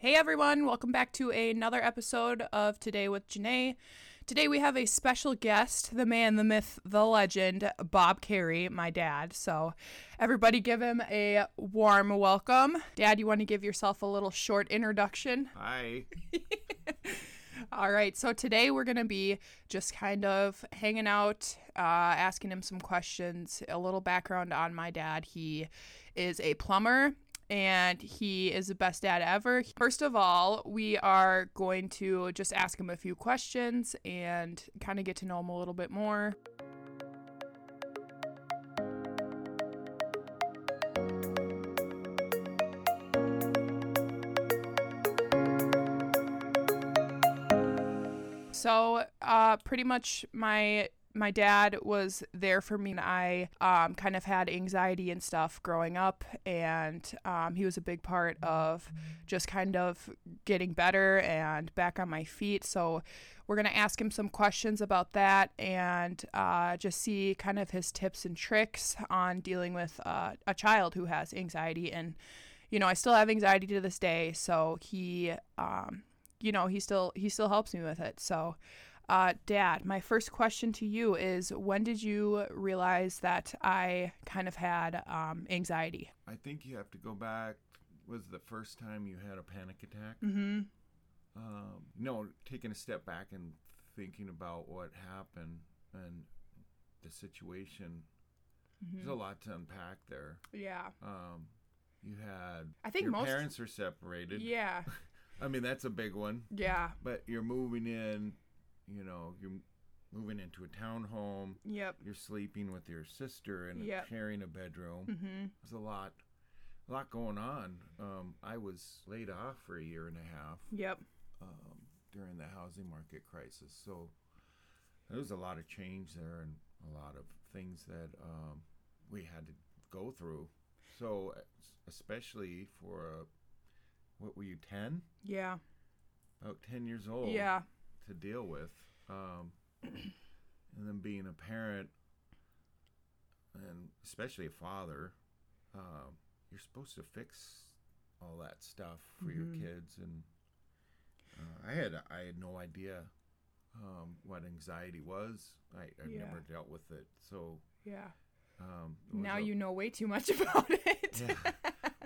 Hey everyone, welcome back to another episode of Today with Janae. Today we have a special guest, the man, the myth, the legend, Bob Carey, my dad. So everybody give him a warm welcome. Dad, you want to give yourself a little short introduction? Hi. All right, so today we're going to be just kind of hanging out, uh, asking him some questions, a little background on my dad. He is a plumber and he is the best dad ever. First of all, we are going to just ask him a few questions and kind of get to know him a little bit more. So, uh, pretty much my my dad was there for me and I um, kind of had anxiety and stuff growing up and um, he was a big part of just kind of getting better and back on my feet. So we're going to ask him some questions about that and uh, just see kind of his tips and tricks on dealing with uh, a child who has anxiety. And you know I still have anxiety to this day. So he um, you know he still he still helps me with it. So uh, Dad, my first question to you is when did you realize that I kind of had um, anxiety? I think you have to go back. Was the first time you had a panic attack? Mm-hmm. Um, no, taking a step back and thinking about what happened and the situation. Mm-hmm. There's a lot to unpack there. Yeah. Um, you had. I think your most- parents are separated. Yeah. I mean, that's a big one. Yeah. But you're moving in. You know, you're moving into a townhome. Yep. You're sleeping with your sister and Yep. sharing a bedroom. Mm-hmm. There's a lot, a lot going on. Um, I was laid off for a year and a half Yep. um, during the housing market crisis, so there was a lot of change there and a lot of things that um, we had to go through. So, especially for a, what were you ten? Yeah. About ten years old. Yeah. To deal with, um, and then being a parent, and especially a father, um, you're supposed to fix all that stuff for your Mhm. kids, and uh, I had I had no idea um, what anxiety was. I I've Yeah. never dealt with it, so Yeah. um, Now a- you know way too much about it. Yeah.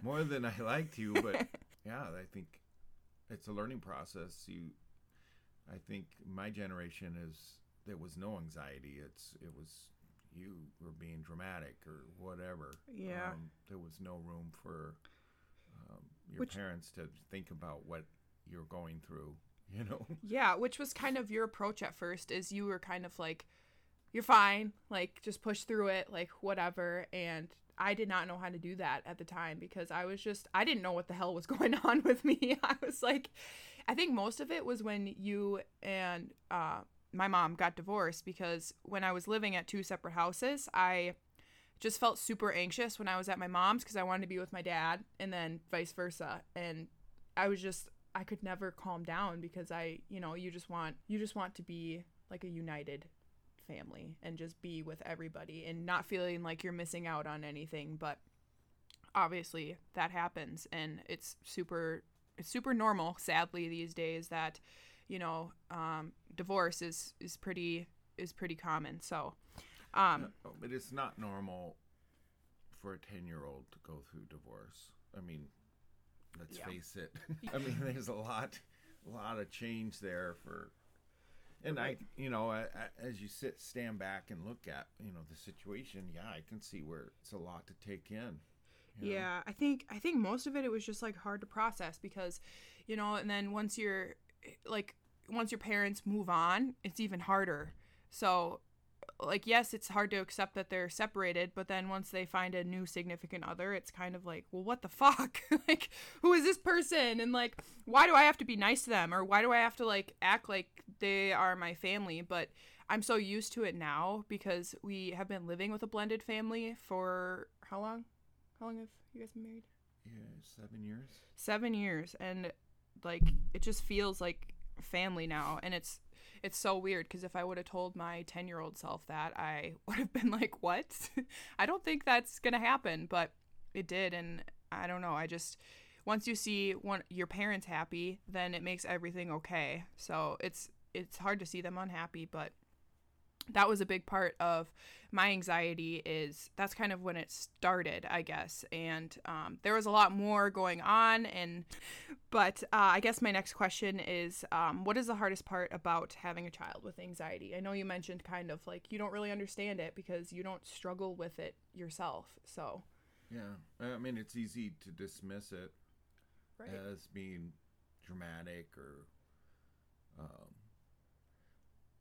more than I like to, but yeah, I think it's a learning process. You, I think my generation is there was no anxiety. It's it was you were being dramatic or whatever. Yeah. um, there was no room for um, your Which- parents to think about what you're going through. You know, Yeah, which was kind of your approach at first is you were kind of like you're fine, like just push through it, like whatever and I did not know how to do that at the time because I was just I didn't know what the hell was going on with me. I was like I think most of it was when you and uh my mom got divorced because when I was living at two separate houses, I just felt super anxious when I was at my mom's because I wanted to be with my dad and then vice versa. And I was just I could never calm down because I, you know, you just want you just want to be like a united family and just be with everybody and not feeling like you're missing out on anything, but obviously that happens and it's super it's super normal sadly these days that you know um, divorce is is pretty is pretty common so um No, but it's not normal for a ten year old to go through divorce. I mean, let's Yeah. face it. I mean, there's a lot, a lot of change there for. And Right. I, you know, I, I, as you sit, stand back and look at, you know, the situation. Yeah, I can see where it's a lot to take in. Yeah, I think I think most of it it was just like hard to process because, you know, and then once you're like once your parents move on, it's even harder. So like yes, it's hard to accept that they're separated, but then once they find a new significant other, it's kind of like, well, what the fuck? like who is this person? And like why do I have to be nice to them or why do I have to like act like they are my family? But I'm so used to it now because we have been living with a blended family for how long? How long have you guys been married? Yeah, seven years. Seven years, and like it just feels like family now, and it's it's so weird because if I would have told my ten year old self that, I would have been like, "What? I don't think that's gonna happen," but it did, and I don't know. I just once you see one your parents happy, then it makes everything okay. So it's it's hard to see them unhappy, but that was a big part of my anxiety is that's kind of when it started i guess. And um, there was a lot more going on and but uh, i guess my next question is um, what is the hardest part about having a child with anxiety? I know you mentioned kind of like you don't really understand it because you don't struggle with it yourself so. Yeah, I mean it's easy to dismiss it right. as being dramatic or, um,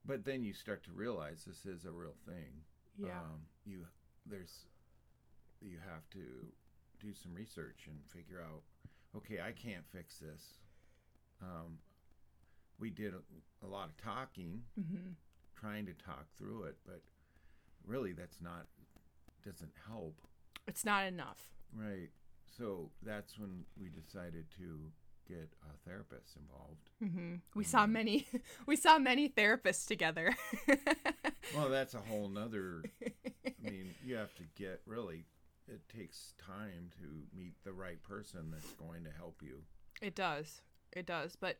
but then you start to realize this is a real thing. yeah Um, you there's you have to do some research and figure out. Okay, I can't fix this. Um, we did a, a lot of talking, hmm trying to talk through it, but really that's not doesn't help. it's not enough Right. So that's when we decided to get a therapist involved. hmm we saw many we saw many therapists together Well, that's a whole nother. I mean, you have to get really. It takes time to meet the right person that's going to help you. It does. It does. But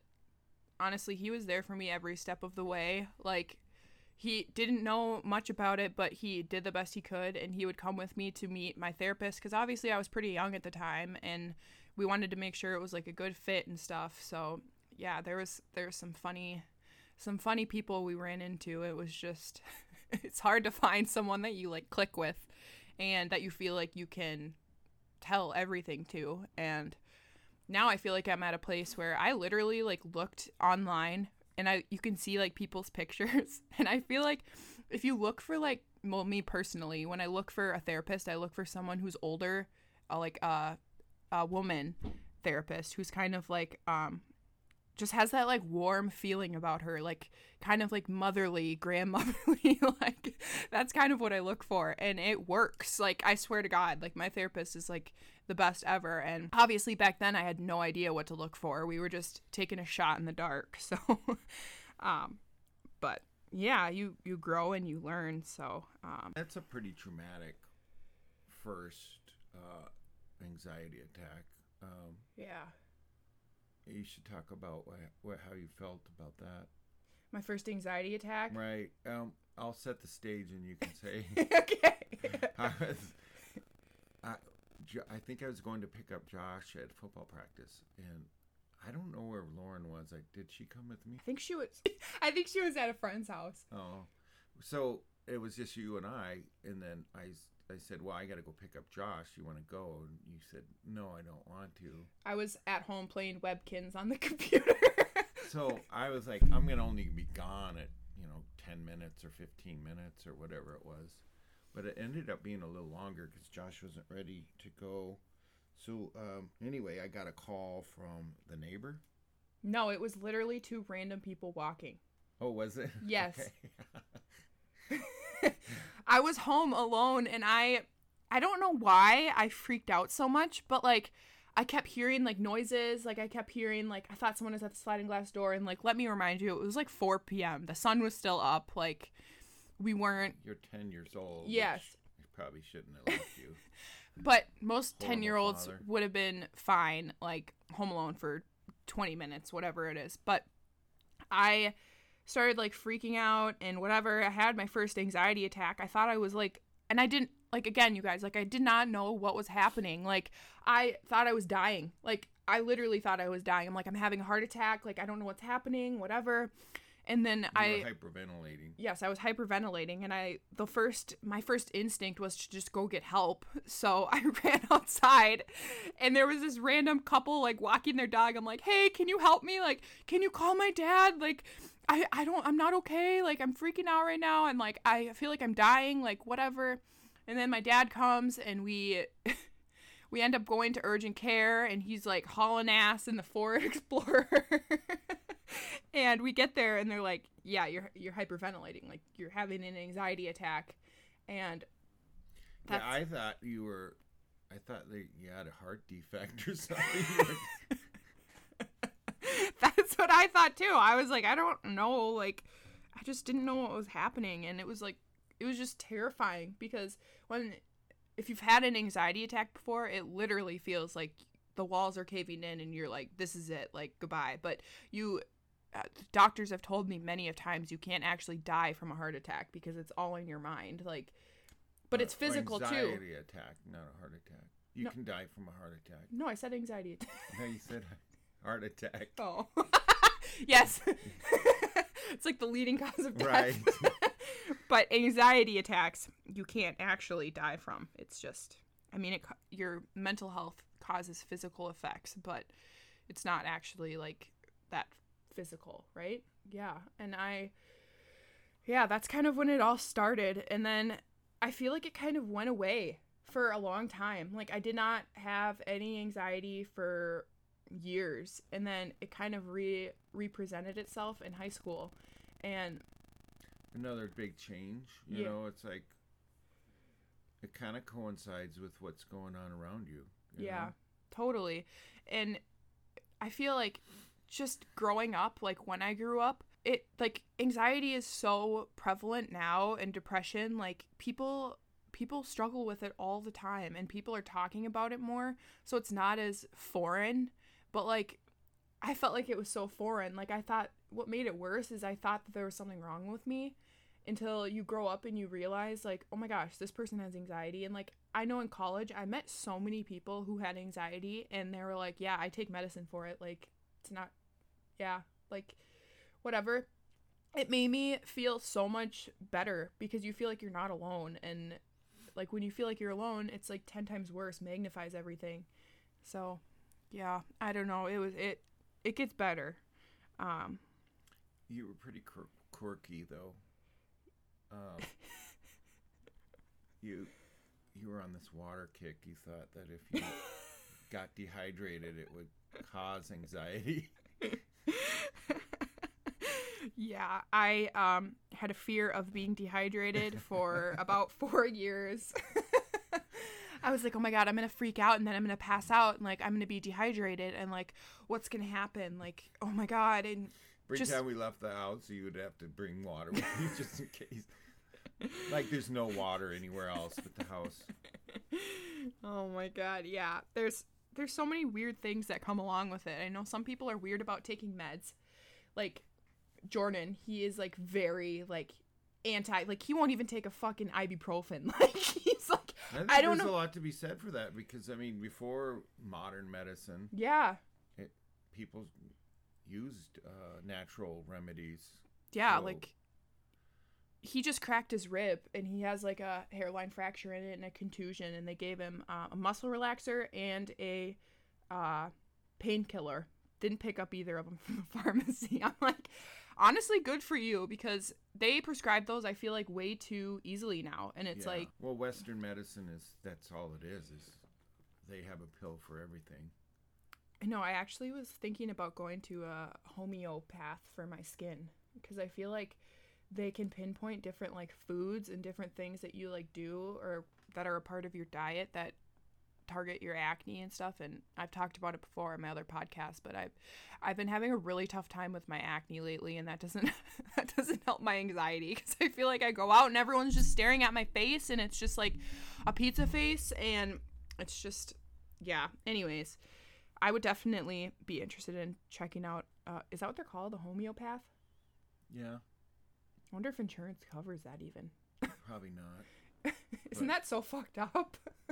honestly, he was there for me every step of the way. Like, he didn't know much about it, but he did the best he could. And he would come with me to meet my therapist because obviously I was pretty young at the time. And we wanted to make sure it was like a good fit and stuff. So, yeah, there was there was some funny some funny people we ran into. It was just it's hard to find someone that you like click with and that you feel like you can tell everything to and now I feel like I'm at a place where I literally like looked online and I you can see like people's pictures. And I feel like if you look for like well me personally when I look for a therapist I look for someone who's older uh, like a a woman therapist who's kind of like um just has that like warm feeling about her like kind of like motherly grandmotherly like that's kind of what I look for and it works. Like I swear to god like my therapist is like the best ever and obviously back then I had no idea what to look for. We were just taking a shot in the dark so um but yeah you you grow and you learn so um. That's a pretty traumatic first uh, anxiety attack. Um, yeah you should talk about what, what how you felt about that. my first anxiety attack Right. Um, I'll set the stage and you can say. okay I was, I, I think I was going to pick up Josh at football practice, and I don't know where Lauren was. Like, did she come with me? I think she was I think she was at a friend's house Oh, so it was just you and I, and then I, I said, "Well, I got to go pick up Josh. You want to go?" And you said, "No, I don't want to." I was at home playing Webkinz on the computer. So I was like, "I'm gonna only be gone at you know ten minutes or fifteen minutes or whatever it was," but it ended up being a little longer because Josh wasn't ready to go. So um, anyway, I got a call from the neighbor. no, it was literally two random people walking. Oh, was it? Yes. I was home alone and I I don't know why I freaked out so much, but like I kept hearing like noises, like I kept hearing like I thought someone was at the sliding glass door and like let me remind you, it was like 4 p.m. The sun was still up, like we weren't You're ten years old. Yes. I probably shouldn't have left you. But most 10 year olds would have been fine, like home alone for 20 minutes, whatever it is. But I started like freaking out and whatever. I had my first anxiety attack. I thought I was like, and I didn't, like, again, you guys, like, I did not know what was happening. Like, I thought I was dying. Like, I literally thought I was dying. I'm like, I'm having a heart attack. Like, I don't know what's happening, whatever. And then I were hyperventilating. yes, I was hyperventilating and I the first my first instinct was to just go get help. So I ran outside and there was this random couple like walking their dog. I'm like, "Hey, can you help me? Like, can you call my dad? Like I I don't I'm not okay. Like I'm freaking out right now and like I feel like I'm dying, like whatever." And then my dad comes and we we end up going to urgent care and he's like hauling ass in the Ford Explorer. and we get there and they're like, "Yeah, you're you're hyperventilating. Like you're having an anxiety attack." And Yeah, I thought you were. I thought that you had a heart defect or something. That's what I thought too. I was like, I don't know, like I just didn't know what was happening and it was like it was just terrifying because when if you've had an anxiety attack before, it literally feels like the walls are caving in and you're like this is it like goodbye but you uh, doctors have told me many of times you can't actually die from a heart attack because it's all in your mind like but it's Or physical too anxiety attack, not a heart attack. You No. can die from a heart attack. no i said anxiety attack No, you said heart attack. oh yes. It's like the leading cause of death. Right. but anxiety attacks you can't actually die from. It's just i mean it, your mental health causes physical effects but it's not actually like that physical right? Yeah. And i yeah that's kind of when it all started. And then i feel like it kind of went away for a long time. Like i did not have any anxiety for years and then it kind of re represented itself in high school and Another big change. You Yeah. know, it's like it kind of coincides with what's going on around you. you yeah, know? totally. And I feel like just growing up, like when I grew up, it like anxiety is so prevalent now and depression, like people people struggle with it all the time and people are talking about it more, so it's not as foreign, but like I felt like it was so foreign. Like I thought what made it worse is I thought that there was something wrong with me until you grow up and you realize like, oh my gosh, this person has anxiety and like I know in college I met so many people who had anxiety and they were like, yeah, I take medicine for it. Like it's not yeah, like whatever. It made me feel so much better because you feel like you're not alone and like when you feel like you're alone, it's like 10 times worse, magnifies everything. So, yeah, I don't know. It was it it gets better. Um You were pretty quir- quirky though. Um, you you were on this water kick. You thought that if you got dehydrated, it would cause anxiety. yeah, I um had a fear of being dehydrated for about 4 years. I was like, "Oh my god, I'm going to freak out and then I'm going to pass out and like I'm going to be dehydrated and like what's going to happen? Like, oh my god." And Every Just- time we left the house, you would have to bring water with you just in case. Like there's no water anywhere else but the house. oh my god, yeah. There's there's so many weird things that come along with it. I know some people are weird about taking meds. Like Jordan, he is like very like anti like he won't even take a fucking ibuprofen. Like he's like I, I don't there's know- a lot to be said for that because I mean, before modern medicine, yeah. people used uh, natural remedies. Yeah, So- like he just cracked his rib and he has like a hairline fracture in it and a contusion and they gave him uh, a muscle relaxer and a uh, painkiller. Didn't pick up either of them from the pharmacy. I'm like, honestly, good for you because they prescribe those. I feel like way too easily now, and it's Yeah. like, well, Western medicine is that's all it is. Is they have a pill for everything. no, I actually was thinking about going to a homeopath for my skin because I feel like they can pinpoint different like foods and different things that you like do or that are a part of your diet that target your acne and stuff and I've talked about it before in my other podcast but I've I've been having a really tough time with my acne lately and that doesn't that doesn't help my anxiety cuz I feel like I go out and everyone's just staring at my face and it's just like a pizza face and it's just yeah. Anyways I would definitely be interested in checking out uh, is that what they're called? A homeopath? Yeah, I wonder if insurance covers that even. Probably not. Isn't But- that so fucked up?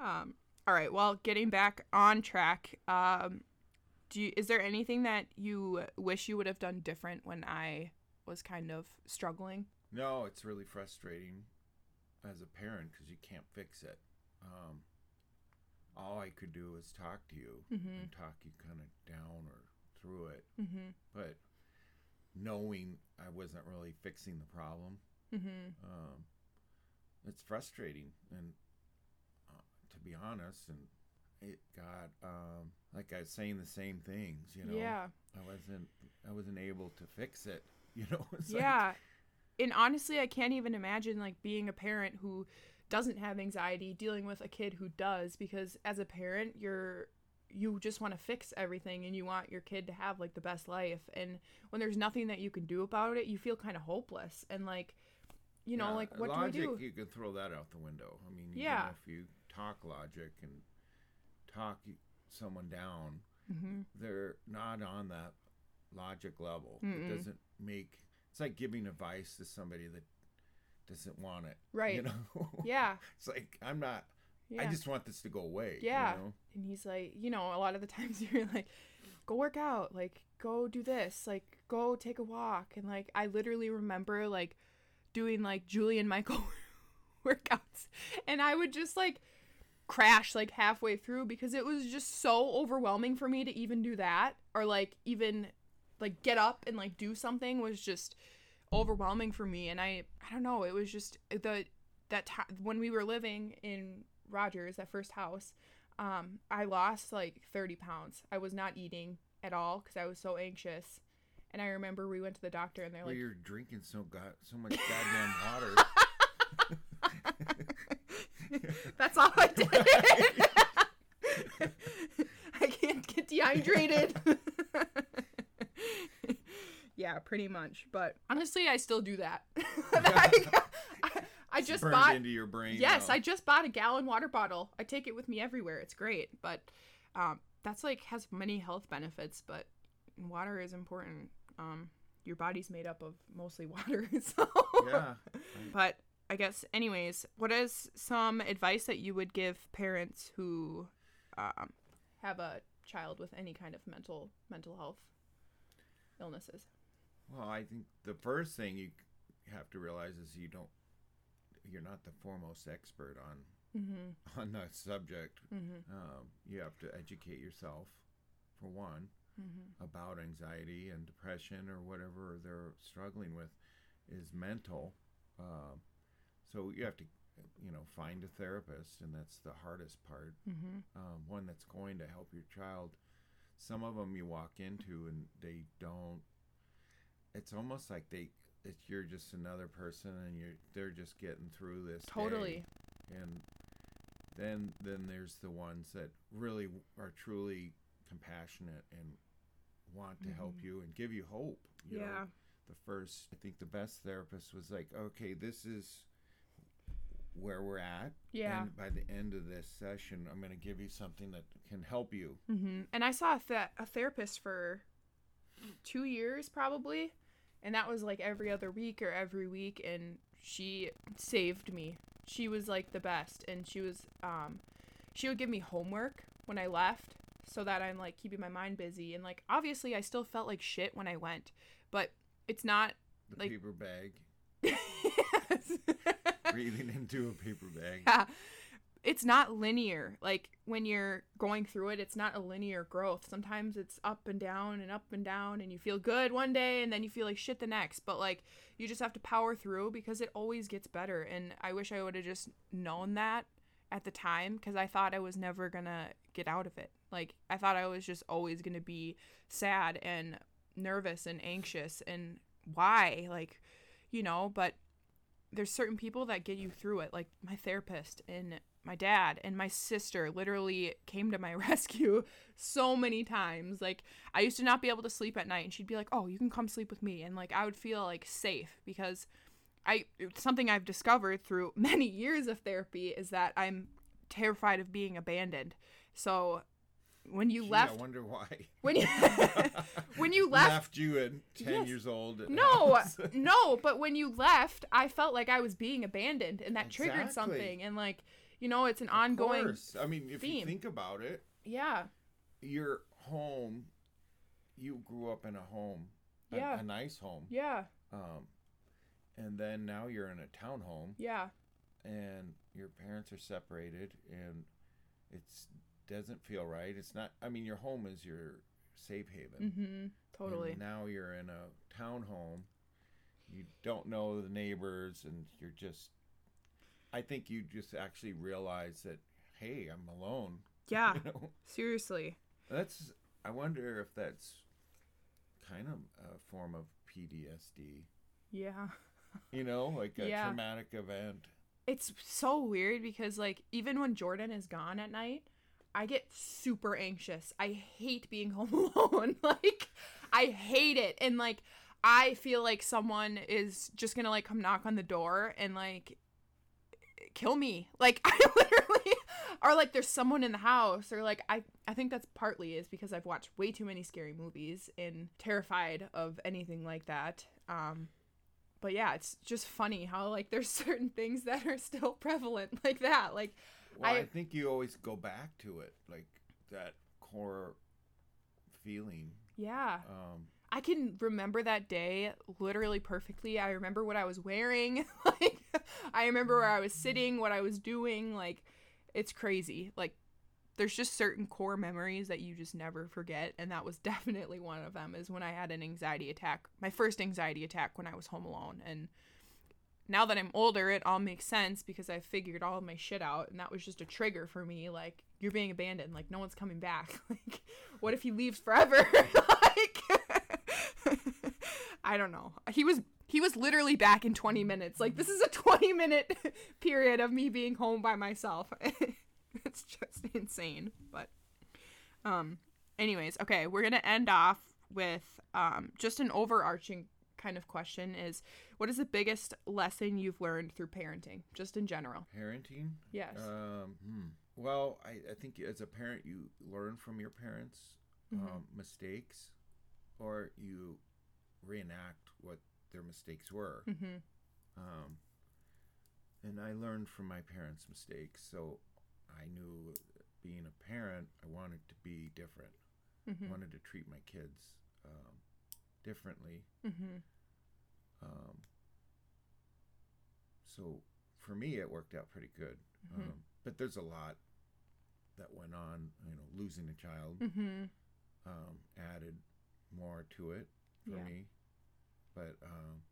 um, all right. Well, getting back on track. Um, do you, is there anything that you wish you would have done different when I was kind of struggling? No, it's really frustrating as a parent because you can't fix it. Um, all I could do was talk to you Mm-hmm. and talk you kind of down or through it, Mm-hmm. but knowing I wasn't really fixing the problem, Mm-hmm. um, it's frustrating. And be honest, and it got um, like I was saying the same things. You know, Yeah. I wasn't I wasn't able to fix it. You know, it's like- yeah. And honestly, I can't even imagine like being a parent who doesn't have anxiety dealing with a kid who does because as a parent, you're you just want to fix everything and you want your kid to have like the best life and when there's nothing that you can do about it, you feel kind of hopeless and like you know, Yeah, like what logic, do I do? You can throw that out the window. I mean, Yeah. if you talk logic and talk someone down, Mm-hmm. they're not on that logic level. Mm-mm. It doesn't make. It's like giving advice to somebody that doesn't want it. Right. You know. Yeah. It's like I'm not. Yeah. I just want this to go away. Yeah. You know? and he's like, you know, a lot of the times you're like, go work out, like go do this, like go take a walk, and like I literally remember like doing like Jillian Michael workouts, and I would just like crash like halfway through because it was just so overwhelming for me to even do that or like even like get up and like do something was just overwhelming for me. And I I don't know it was just the that time when we were living in Rogers that first house um I lost like 30 pounds. I was not eating at all because I was so anxious. And I remember we went to the doctor and they're Well, like you're drinking so god so much goddamn water. That's all I did. I can't get dehydrated. yeah, pretty much. But honestly, I still do that. I, I just burned bought. into your brain. Yes, now. I just bought a gallon water bottle. I take it with me everywhere. It's great, but um, that's like has many health benefits. But water is important. Um, your body's made up of mostly water, so Yeah. but I guess, anyways, what is some advice that you would give parents who um, have a child with any kind of mental mental health illnesses? Well, I think the first thing you have to realize is you don't. You're not the foremost expert on Mm-hmm. on that subject. Mm-hmm. Um, you have to educate yourself, for one, Mm-hmm. about anxiety and depression or whatever they're struggling with is mental. Um, so you have to, you know, find a therapist, and that's the hardest part. Mm-hmm. Um, one that's going to help your child. Some of them you walk into and they don't. It's almost like they. It's you're just another person, and you're they're just getting through this. day. Totally. And then then there's the ones that really are truly compassionate and want to help Mhm. you and give you hope. You know, Yeah. the first i think the best therapist was like okay this is where we're at Yeah. and by the end of this session i'm going to give you something that can help you Mm-hmm. And I saw a, th- a therapist for two years probably, and that was like every other week or every week, and she saved me. She was like the best, and she was um, she would give me homework when I left, so that I'm like keeping my mind busy, and like obviously I still felt like shit when I went, but it's not the Like- paper bag Yes. breathing into a paper bag yeah. It's not linear. Like when you're going through it, it's not a linear growth. Sometimes it's up and down and up and down and you feel good one day and then you feel like shit the next. But like you just have to power through because it always gets better. And I wish I would have just known that at the time because I thought I was never going to get out of it. Like I thought I was just always going to be sad and nervous and anxious and why? Like, you know, but there's certain people that get you through it like my therapist and my dad and my sister literally came to my rescue so many times. Like i used to not be able to sleep at night and she'd be like oh you can come sleep with me. And like i would feel like safe because i something i've discovered through many years of therapy is that i'm terrified of being abandoned. So when you Gee, left i wonder why when you when you left left you at 10 Yes. years old no, no, but when you left, I felt like I was being abandoned and that triggered something. And like, you know, it's an Of ongoing. course. i mean if you think about it Yeah. your home you grew up in a home a, Yeah. a nice home Yeah. um, and then now you're in a townhome Yeah. and your parents are separated and it's doesn't feel right it's not i mean your home is your safe haven Mm-hmm. Totally. and now you're in a townhome you don't know the neighbors and you're just i think you just actually realize that hey i'm alone Yeah. you know Seriously. that's i wonder if that's kind of a form of ptsd Yeah. you know like a Yeah. traumatic event It's so weird because like even when Jordan is gone at night, I get super anxious. I hate being home alone. like I hate it. And like I feel like someone is just going to like come knock on the door and like kill me. Like I literally or like there's someone in the house or like I I think that's partly is because I've watched way too many scary movies and terrified of anything like that. Um but yeah, it's just funny how like there's certain things that are still prevalent like that. Like Well, I, I- think you always go back to it, like that core feeling. yeah. Um, I can remember that day literally perfectly. I remember what I was wearing. like I remember where I was sitting, what I was doing. Like it's crazy. Like there's just certain core memories that you just never forget and that was definitely one of them is when I had an anxiety attack. My first anxiety attack when I was home alone and now that I'm older, it all makes sense because I figured all my shit out, and that was just a trigger for me. Like, you're being abandoned. Like, no one's coming back. Like, what if he leaves forever? like, I don't know. He was he was literally back in 20 minutes. Like, this is a 20 minute period of me being home by myself. it's just insane. But, um, anyways, okay, we're gonna end off with um just an overarching kind of question is what is the biggest lesson you've learned through parenting just in general parenting. yes Um, hmm. Well, I, I think as a parent, you learn from your parents' Mhm. um, mistakes, or you reenact what their mistakes were. mm-hmm. Um, and I learned from my parents' mistakes, so I knew being a parent, I wanted to be different. Mm-hmm. I wanted to treat my kids um, differently. Mm-hmm. Um, so for me, it worked out pretty good. Mhm. Um, but there's a lot that went on. You know, losing a child Mm-hmm. um, added more to it for Yeah. me. But um,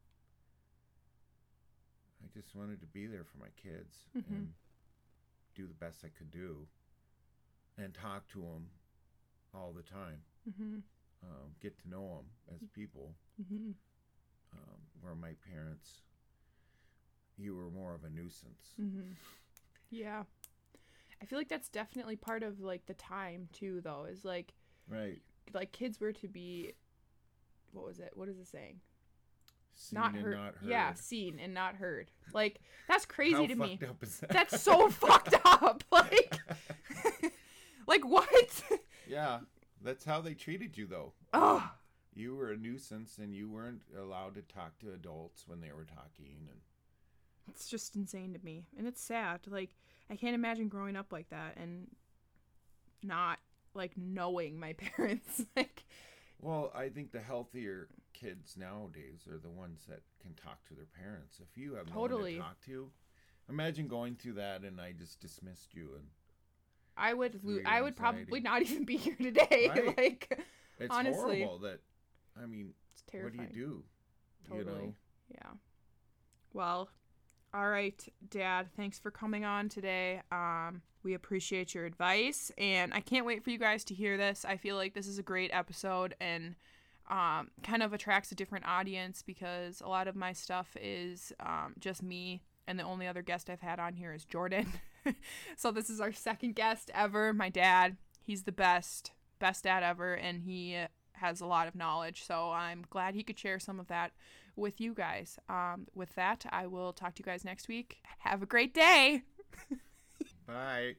I just wanted to be there for my kids Mhm. and do the best I could do, and talk to them all the time. Mm-hmm. Um, get to know them as people. Mm-hmm. Um, where my parents, you were more of a nuisance. Mm-hmm. Yeah. I feel like that's definitely part of like the time too though, is like Right. like kids were to be what was it? What is it saying? Seen not and heard. not heard. Yeah, seen and not heard. Like that's crazy How to me. up is that? That's so fucked up. Like like what? yeah, that's how they treated you though. oh, You were a nuisance and you weren't allowed to talk to adults when they were talking and it's just insane to me. And it's sad. Like I can't imagine growing up like that and not like knowing my parents. like well, I think the healthier kids nowadays are the ones that can talk to their parents. If you have no one Totally. to talk to, imagine going through that and I just dismissed you and I would lo- I would probably not even be here today. Right. like it's Honestly. horrible that I mean, it's terrifying. what do you do? Totally. You know? Yeah. Well, all right, Dad. Thanks for coming on today. Um, we appreciate your advice, and I can't wait for you guys to hear this. I feel like this is a great episode and um, kind of attracts a different audience because a lot of my stuff is um, just me, and the only other guest I've had on here is Jordan. so this is our second guest ever. My dad. He's the best, best dad ever, and he has a lot of knowledge. So I'm glad he could share some of that with you guys. Um, with that, I will talk to you guys next week. Have a great day. Bye.